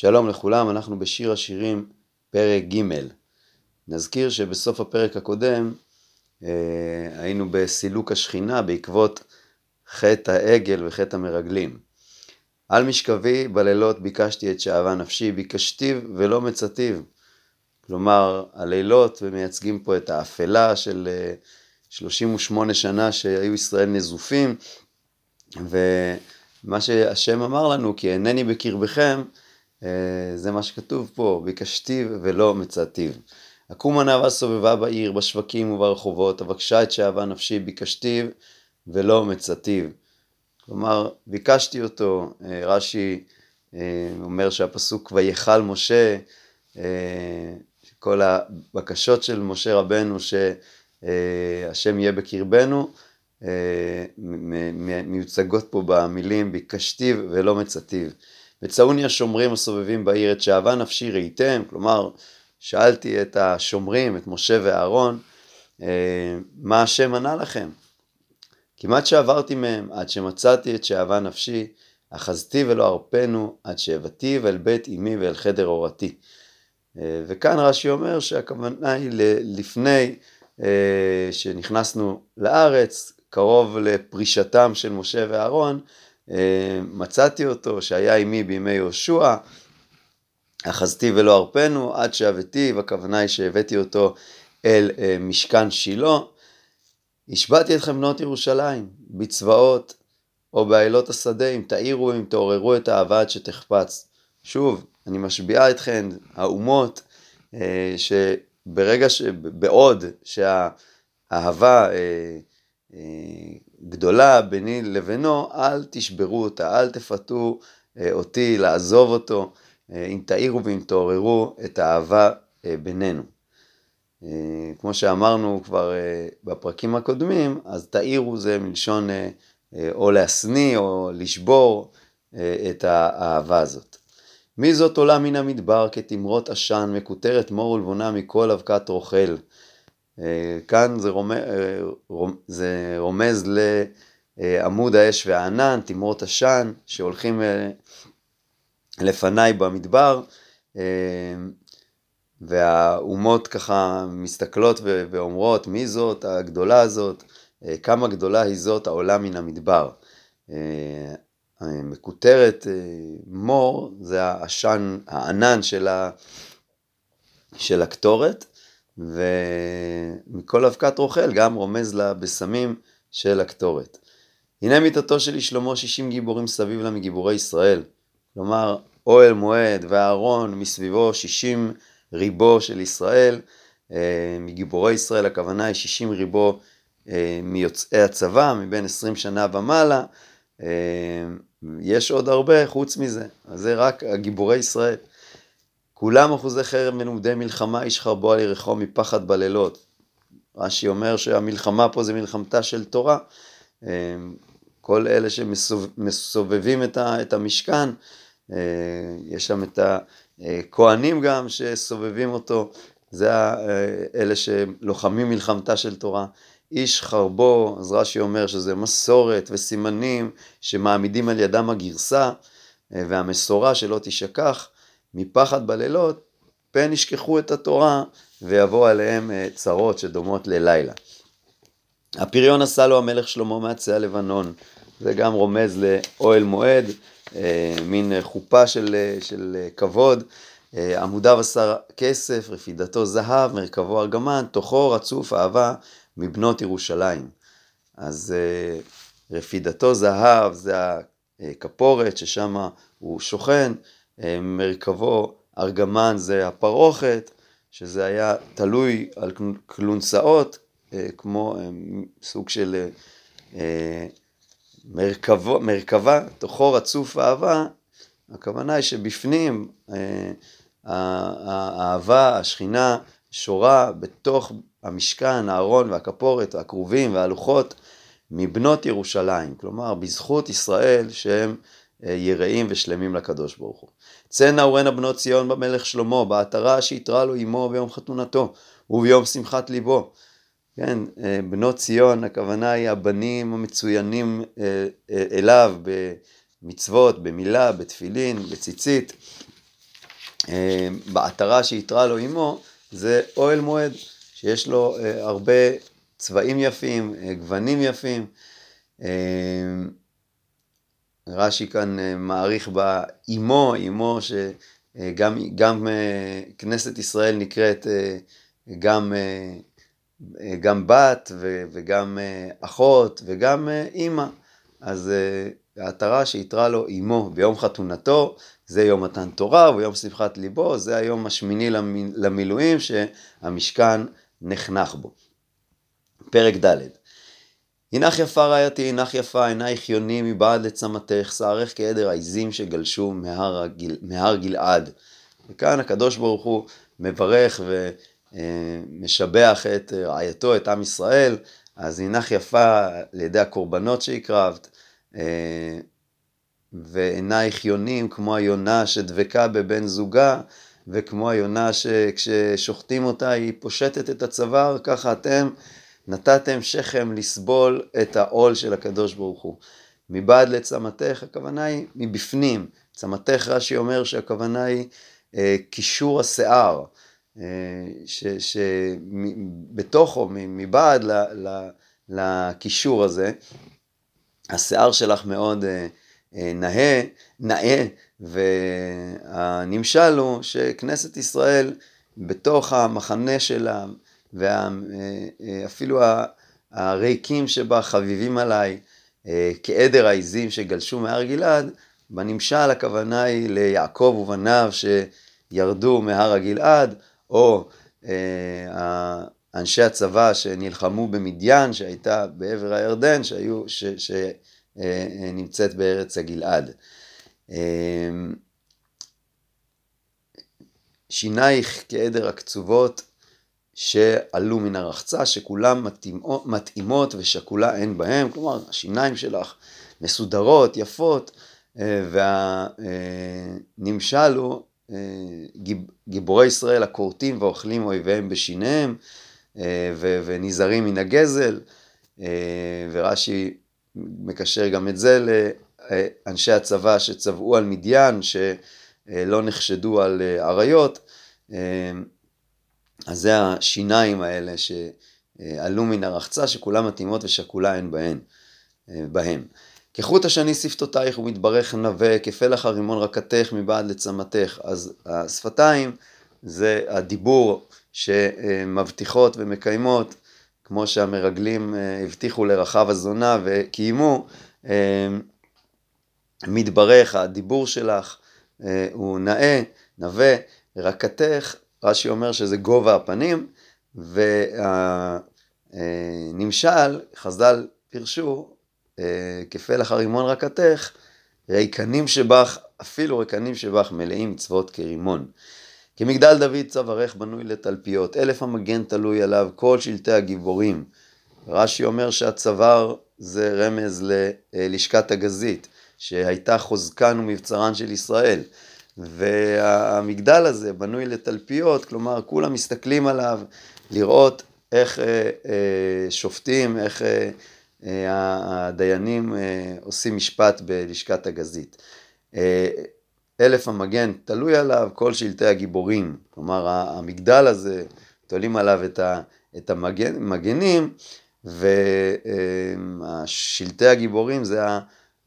שלום לכולם, אנחנו בשיר השירים פרק ג' נזכיר שבסוף הפרק הקודם אה, היינו בסילוק השכינה בעקבות חטא העגל וחטא המרגלים. על משכבי בלילות ביקשתי את שאהבה נפשי, ביקשתיו ולא מצאתיו. כלומר, הלילות ומייצגים פה את האפלה של 38 אה, שנה שהיו ישראל נזופים, ומה שהשם אמר לנו, כי אינני בקרבכם, זה מה שכתוב פה, ביקשתיו ולא מצאתיו. עקום הנאווה סובבה בעיר, בשווקים וברחובות, אבקשה את שאהבה נפשי, ביקשתיו ולא מצאתיו. כלומר, ביקשתי אותו, אה, רש"י אה, אומר שהפסוק ויכל משה, כל הבקשות של משה רבנו שהשם יהיה בקרבנו, מיוצגות פה במילים ביקשתיו ולא מצאתיו. וצאוני השומרים הסובבים בעיר את שאהבה נפשי ראיתם, כלומר, שאלתי את השומרים, את משה ואהרון, אה, מה השם ענה לכם? כמעט שעברתי מהם עד שמצאתי את שאהבה נפשי, אחזתי ולא ארפנו עד שהבאתי אל בית אמי ואל חדר הורתי. אה, וכאן רש"י אומר שהכוונה היא לפני אה, שנכנסנו לארץ, קרוב לפרישתם של משה ואהרון, אה, מצאתי אותו, שהיה עימי בימי יהושע, אחזתי ולא ארפנו, עד שהבאתי, והכוונה היא שהבאתי אותו אל אה, משכן שילה. השבעתי אתכם בנות ירושלים, בצבאות או באילות השדה, אם תאירו אם תעוררו את האהבה עד שתחפץ. שוב, אני משביעה אתכם, האומות, אה, שברגע, ש... בעוד שהאהבה גדולה ביני לבינו, אל תשברו אותה, אל תפתו אה, אותי לעזוב אותו, אה, אם תאירו ואם תעוררו את האהבה אה, בינינו. כמו שאמרנו כבר בפרקים הקודמים, אז תאירו זה מלשון או להשניא או לשבור את האהבה הזאת. מי זאת עולה מן המדבר כתמרות עשן, מקוטרת מור ולבונה מכל אבקת רוכל. כאן זה רומז, זה רומז לעמוד האש והענן, תמרות עשן, שהולכים אה, לפניי במדבר, אה, והאומות ככה מסתכלות ואומרות, מי זאת הגדולה הזאת, אה, כמה גדולה היא זאת העולה מן המדבר. מקוטרת מור זה העשן, הענן של, ה, של הקטורת, ומכל אבקת רוכל גם רומז לבשמים של הקטורת. הנה מיתתו של שלמה שישים גיבורים סביב לה מגיבורי ישראל. כלומר, אוהל מועד ואהרון מסביבו שישים ריבו של ישראל. אה, מגיבורי ישראל הכוונה היא שישים ריבו אה, מיוצאי הצבא, מבין עשרים שנה ומעלה. אה, יש עוד הרבה חוץ מזה, אז זה רק הגיבורי ישראל. כולם אחוזי חרב מנומדי מלחמה, איש חרבו על ירחו מפחד בלילות. רש"י אומר שהמלחמה פה זה מלחמתה של תורה. אמ, כל אלה שמסובבים את המשכן, אה, יש שם את הכהנים גם שסובבים אותו, זה אה, אלה שלוחמים מלחמתה של תורה. איש חרבו, אז רש"י אומר שזה מסורת וסימנים שמעמידים על ידם הגרסה אה, והמסורה שלא תשכח. מפחד בלילות, פן ישכחו את התורה ויבוא עליהם אה, צרות שדומות ללילה. הפריון עשה לו המלך שלמה מעצי הלבנון, זה גם רומז לאוהל מועד, אה, מין חופה של, אה, של כבוד, עמודיו עשה כסף, רפידתו זהב, מרכבו ארגמן, תוכו רצוף אהבה מבנות ירושלים. אז רפידתו זהב זה הכפורת ששם הוא שוכן, מרכבו ארגמן זה הפרוכת, שזה היה תלוי על כלונסאות, אה, כמו אה, סוג של מרכבו, מרכבה, תוכו רצוף אהבה, הכוונה היא שבפנים האהבה, השכינה, שורה בתוך המשכן, הארון והכפורת, הכרובים והלוחות מבנות ירושלים. כלומר, בזכות ישראל שהם יראים ושלמים לקדוש ברוך הוא. צאנה ורנה בנות ציון במלך שלמה, בעטרה שהתרה לו אמו ביום חתונתו וביום שמחת ליבו. כן, אה, בנות ציון, הכוונה היא הבנים המצוינים אה, אה, אליו במצוות, במילה, בתפילין, בציצית. אה, בעטרה שיתרה לו עמו, זה אוהל מועד, שיש לו אה, הרבה צבעים יפים, גוונים יפים. רש"י כאן מעריך באימו, אימו שגם גם כנסת ישראל נקראת גם, גם בת וגם אחות וגם אימא. אז העטרה שיתרה לו אימו ביום חתונתו, זה יום מתן תורה ויום שמחת ליבו, זה היום השמיני למילואים שהמשכן נחנך בו. פרק ד' הנך יפה רעייתי, הנך יפה, עינייך יוני מבעד לצמתך, שערך כעדר העיזים שגלשו מהר, הגיל, מהר גלעד. וכאן הקדוש ברוך הוא מברך ומשבח את רעייתו, את עם ישראל, אז הנך יפה על ידי הקורבנות שהקרבת, אה, ועינייך יונים כמו היונה שדבקה בבן זוגה, וכמו היונה שכששוחטים אותה היא פושטת את הצוואר, ככה אתם נתתם שכם לסבול את העול של הקדוש ברוך הוא. מבעד לצמתך, הכוונה היא מבפנים. צמתך רש"י אומר שהכוונה היא אה, קישור השיער, אה, שבתוכו, מבעד לקישור הזה, השיער שלך מאוד אה, אה, נאה, נאה, והנמשל הוא שכנסת ישראל בתוך המחנה שלה, ואפילו אה, הריקים שבה חביבים עליי, כעדר העיזים שגלשו מהר גלעד, בנמשל הכוונה היא ליעקב ובניו שירדו מהר הגלעד, או אנשי הצבא שנלחמו במדיין, שהייתה בעבר הירדן, שהיו, ש, שנמצאת בארץ הגלעד. שינייך כעדר הקצובות שעלו מן הרחצה, שכולם מתאימות, ושכולה אין בהם, כלומר השיניים שלך מסודרות, יפות, אה, והנמשל הוא אה, גיבורי ישראל הכורתים ואוכלים אויביהם בשיניהם, אה, ונזהרים מן הגזל, אה, ורש"י מקשר גם את זה לאנשי הצבא שצבעו על מדיין, שלא נחשדו על אה, אריות, אז זה השיניים האלה שעלו מן הרחצה, שכולם מתאימות ושכולה אין בהן, בהם. כחוט השני שפתותייך ומתברך נווה, כפלח הרימון רקתך מבעד לצמתך. אז השפתיים זה הדיבור שמבטיחות ומקיימות, כמו שהמרגלים אה, הבטיחו לרחב הזונה וקיימו, אה, מתברך, הדיבור שלך אה, הוא נאה, נווה, רקתך, רש"י אומר שזה גובה הפנים, והנמשל, חז"ל פירשו, כפלח הרימון רקתך, ריקנים שבך, אפילו ריקנים שבך מלאים מצוות כרימון. כמגדל דוד צווארך בנוי לתלפיות, אלף המגן תלוי עליו, כל שלטי הגיבורים. רש"י אומר שהצוואר זה רמז ללשכת הגזית, שהייתה חוזקן ומבצרן של ישראל. והמגדל הזה בנוי לתלפיות, כלומר כולם מסתכלים עליו לראות איך אה, אה, שופטים, איך אה, הדיינים עושים משפט בלשכת הגזית. אלף המגן תלוי עליו כל שלטי הגיבורים, כלומר המגדל הזה, תולים עליו את, ה, את המגנים, ושלטי הגיבורים זה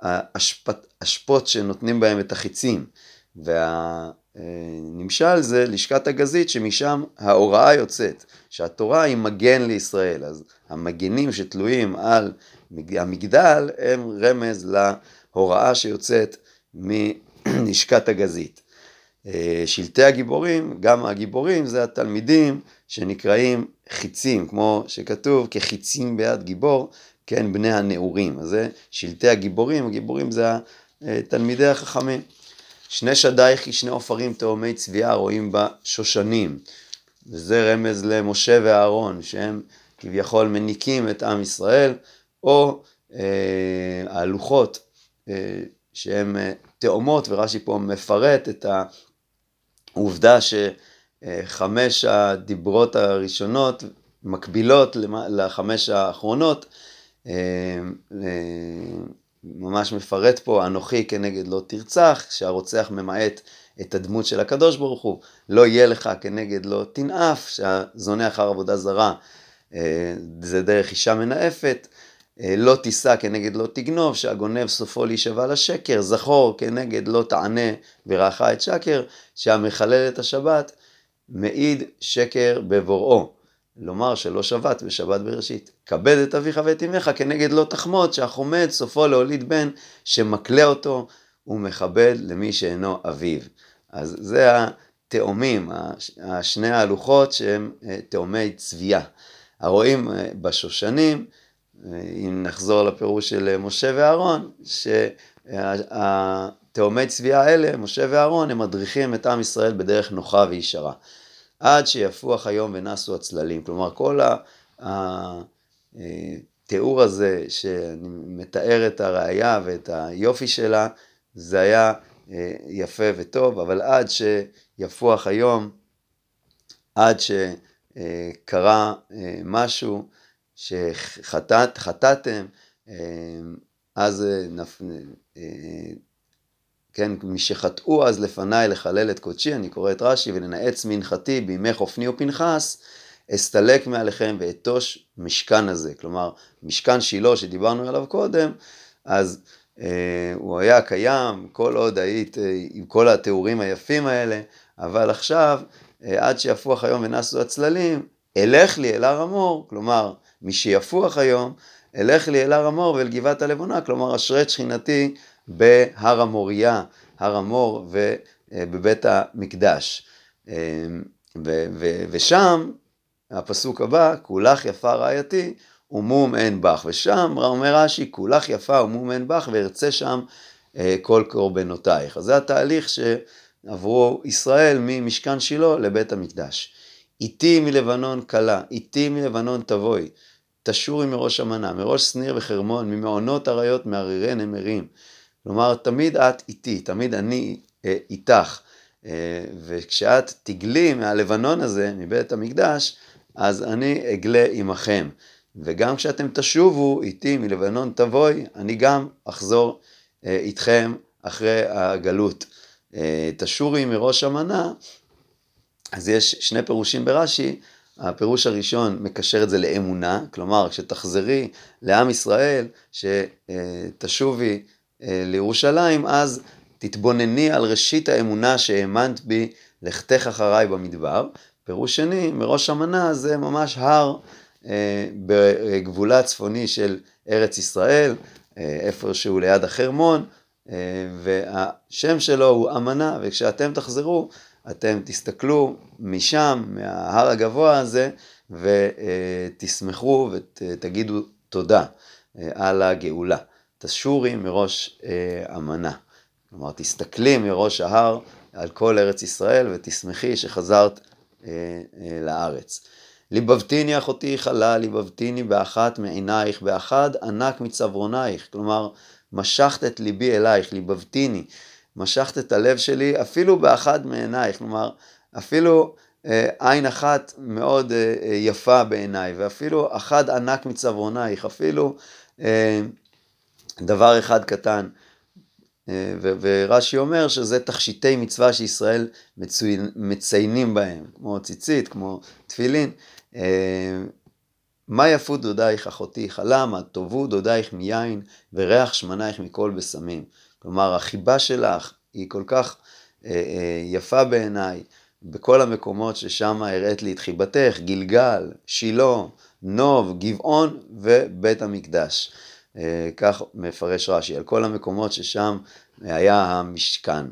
האשפות שנותנים בהם את החיצים, והנמשל זה לשכת הגזית שמשם ההוראה יוצאת, שהתורה היא מגן לישראל, אז המגנים שתלויים על המגדל הם רמז להוראה שיוצאת מ... לשכת הגזית. אה, שלטי הגיבורים, גם הגיבורים זה התלמידים שנקראים חיצים, כמו שכתוב כחיצים ביד גיבור, כן בני הנעורים. אז זה שלטי הגיבורים, הגיבורים זה תלמידי החכמים. שני שדייך היא שני עופרים תאומי צביעה רואים בשושנים. וזה רמז למשה ואהרון, שהם כביכול מניקים את עם ישראל, או אה, הלוחות אה, שהם אה, תאומות, ורש"י פה מפרט את העובדה שחמש הדיברות הראשונות מקבילות לחמש האחרונות, אה, ממש מפרט פה, אנוכי כנגד לא תרצח, שהרוצח ממעט את הדמות של הקדוש ברוך הוא, לא יהיה לך כנגד לא תנאף, שהזונה אחר עבודה זרה אה, זה דרך אישה מנאפת, אה, לא תישא כנגד לא תגנוב, שהגונב סופו להישבע לשקר, זכור כנגד לא תענה ורעך את שקר, שהמחלל את השבת מעיד שקר בבוראו. לומר שלא שבת בשבת בראשית. כבד את אביך ואת אמך כנגד לא תחמוד, שהחומד סופו להוליד בן שמקלה אותו ומכבד למי שאינו אביו. אז זה התאומים, השני ההלוכות שהם אה, תאומי צבייה. הרואים אה, בשושנים, אה, אם נחזור לפירוש של משה ואהרון, שהתאומי צבייה האלה, משה ואהרון, הם מדריכים את עם ישראל בדרך נוחה וישרה. עד שיפוח היום ונסו הצללים. כלומר, כל התיאור הזה שאני מתאר את הראייה ואת היופי שלה, זה היה אה, יפה וטוב, אבל עד שיפוח היום, עד שקרה אה, משהו שחטאתם, אה, אז. כן, משחטאו אז לפניי לחלל את קודשי, אני קורא את רש"י, ולנאץ מנחתי בימי חופני ופנחס, אסתלק מעליכם ואתוש משכן הזה. כלומר, משכן שילה שדיברנו עליו קודם, אז אה, הוא היה קיים כל עוד היית אה, עם כל התיאורים היפים האלה, אבל עכשיו, אה, עד שיפוח היום ונסו הצללים, אלך לי אל הר המור, כלומר, משיפוח היום, אלך לי אל הר המור ואל גבעת הלבונה, כלומר, אשרי שכינתי בהר המוריה, הר המור ובבית המקדש. ושם, הפסוק הבא, כולך יפה רעייתי, ומום אין בך. ושם אומר רש"י, כולך יפה ומום אין בך, וארצה שם אה, כל קורבנותייך. אז זה התהליך שעברו ישראל ממשכן שילה לבית המקדש. איתי מלבנון כלה, איתי מלבנון תבואי, תשורי מראש המנה, מראש שניר וחרמון, ממעונות אריות, מערירי נמרים. כלומר, תמיד את איתי, תמיד אני אה, איתך. אה, וכשאת תגלי מהלבנון הזה, מבית המקדש, אז אני אגלה עמכם. וגם כשאתם תשובו איתי מלבנון תבואי, אני גם אחזור אה, איתכם אחרי הגלות. אה, תשורי מראש המנה, אז יש שני פירושים ברש"י, הפירוש הראשון מקשר את זה לאמונה, כלומר כשתחזרי לעם ישראל, שתשובי אה, לירושלים, אז תתבונני על ראשית האמונה שהאמנת בי, לכתך אחריי במדבר. פירוש שני, מראש המנה זה ממש הר אה, בגבולה הצפוני של ארץ ישראל, אה, איפשהו ליד החרמון, והשם שלו הוא אמנה, וכשאתם תחזרו, אתם תסתכלו משם, מההר הגבוה הזה, ותשמחו ותגידו תודה על הגאולה. תשורי מראש אה, אמנה. כלומר, תסתכלי מראש ההר על כל ארץ ישראל ותשמחי שחזרת אה, אה, לארץ. ליבבתיני אחותי חלה, ליבבתיני באחת מעינייך, באחד ענק מצוורנייך. כלומר, משכת את ליבי אלייך, ליבבתיני. משכת את הלב שלי אפילו באחד מעינייך. כלומר, אפילו אה, עין אחת מאוד אה, אה, יפה בעיניי, ואפילו אחד ענק מצוורנייך, אפילו... דבר אחד קטן, אה, ורש"י אומר שזה תכשיטי מצווה שישראל מציינים בהם, כמו ציצית, כמו תפילין. אה, מה יפו דודייך אחותי חלה, מה טובו דודייך מיין, וריח שמנייך מכל בשמים. כלומר, החיבה שלך היא כל כך אה, יפה בעיניי, בכל המקומות ששם הראית לי את חיבתך, גלגל, שילה, נוב, גבעון ובית המקדש. אה, כך מפרש רש"י, על כל המקומות ששם היה המשכן.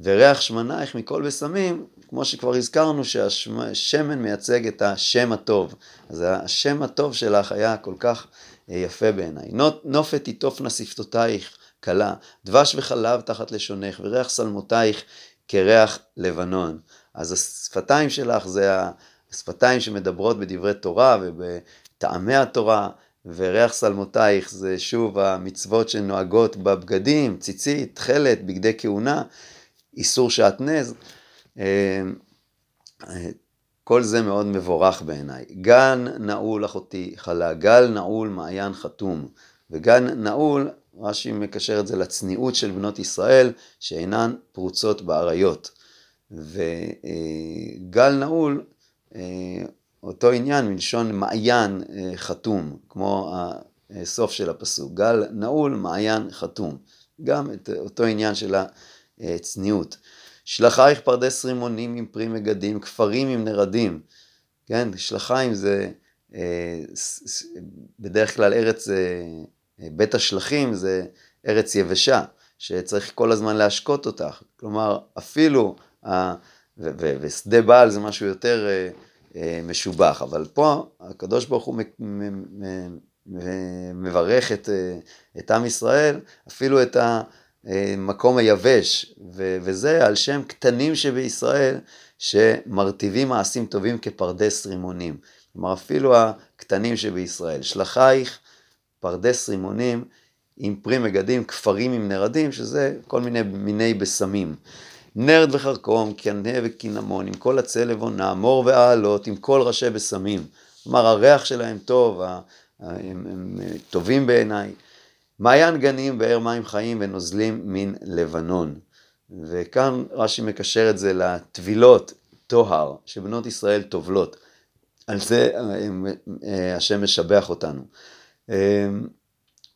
וריח שמנייך מכל בשמים, כמו שכבר הזכרנו שהשמן מייצג את השם הטוב. אז השם הטוב שלך היה כל כך אה, יפה בעיניי. נופת יטופנה שפתותייך כלה, דבש וחלב תחת לשונך, וריח שלמותייך כריח לבנון. אז השפתיים שלך זה השפתיים שמדברות בדברי תורה ובטעמי התורה. וריח שלמותייך זה שוב המצוות שנוהגות בבגדים, ציצית, תכלת, בגדי כהונה, איסור שעטנז. אה, כל זה מאוד מבורך בעיניי. גן נעול אחותי חלה, גל נעול מעיין חתום. וגן נעול רש"י מקשר את זה לצניעות של בנות ישראל, שאינן פרוצות באריות. וגל נעול, אה, אותו עניין מלשון מעיין אה, חתום, כמו הסוף של הפסוק, גל נעול, מעיין חתום. גם את אותו עניין של הצניעות. שלחייך פרדס רימונים עם פרי מגדים, כפרים עם נרדים. כן, שלחיים זה אה, בדרך כלל ארץ, אה, בית השלחים זה ארץ יבשה, שצריך כל הזמן להשקות אותך. כלומר, אפילו, ושדה בעל זה משהו יותר אה, משובח, אבל פה הקדוש ברוך הוא מברך את, את עם ישראל, אפילו את המקום היבש, וזה על שם קטנים שבישראל, שמרטיבים מעשים טובים כפרדס רימונים. כלומר אפילו הקטנים שבישראל. שלחייך פרדס רימונים עם פרי מגדים, כפרים עם נרדים, שזה כל מיני מיני בשמים. נרד וחרקום, קנה וקינמון, עם כל עצי לבונה, מור ועלות, עם כל ראשי בשמים. כלומר, הריח שלהם טוב, הם, הם, הם טובים בעיניי. מעיין גנים, באר מים חיים ונוזלים מן לבנון. וכאן רש"י מקשר את זה לטבילות, טוהר, שבנות ישראל טובלות. על זה אה, השם משבח אותנו. אה,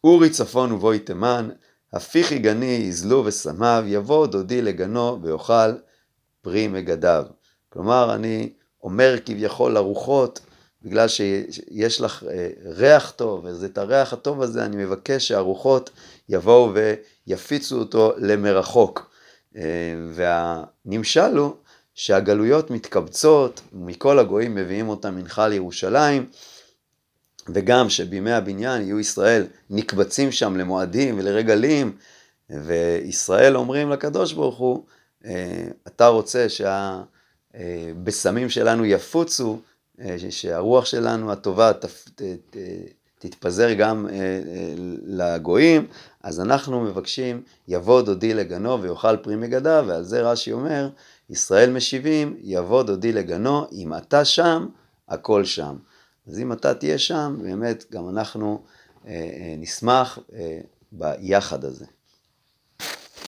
אורי צפון ובואי תימן, הפיכי גני יזלו ושמיו, יבוא דודי לגנו ויאכל פרי מגדיו. כלומר, אני אומר כביכול לרוחות, בגלל שיש לך אה, ריח טוב, אז את הריח הטוב הזה אני מבקש שהרוחות יבואו ויפיצו אותו למרחוק. והנמשל הוא שהגלויות מתקבצות, מכל הגויים מביאים אותם מנחה לירושלים, וגם שבימי הבניין יהיו ישראל נקבצים שם למועדים ולרגלים, וישראל אומרים לקדוש ברוך הוא, אה, אתה רוצה שהבשמים שלנו יפוצו, אה, שהרוח שלנו הטובה תתפזר גם אה, לגויים, אז אנחנו מבקשים, יבוא דודי לגנו ויאכל פרי מגדיו, ועל זה רש"י אומר, ישראל משיבים, יבוא דודי לגנו, אם אתה שם, הכל שם. אז אם אתה תהיה שם, באמת גם אנחנו אה, אה, נשמח אה, ביחד הזה.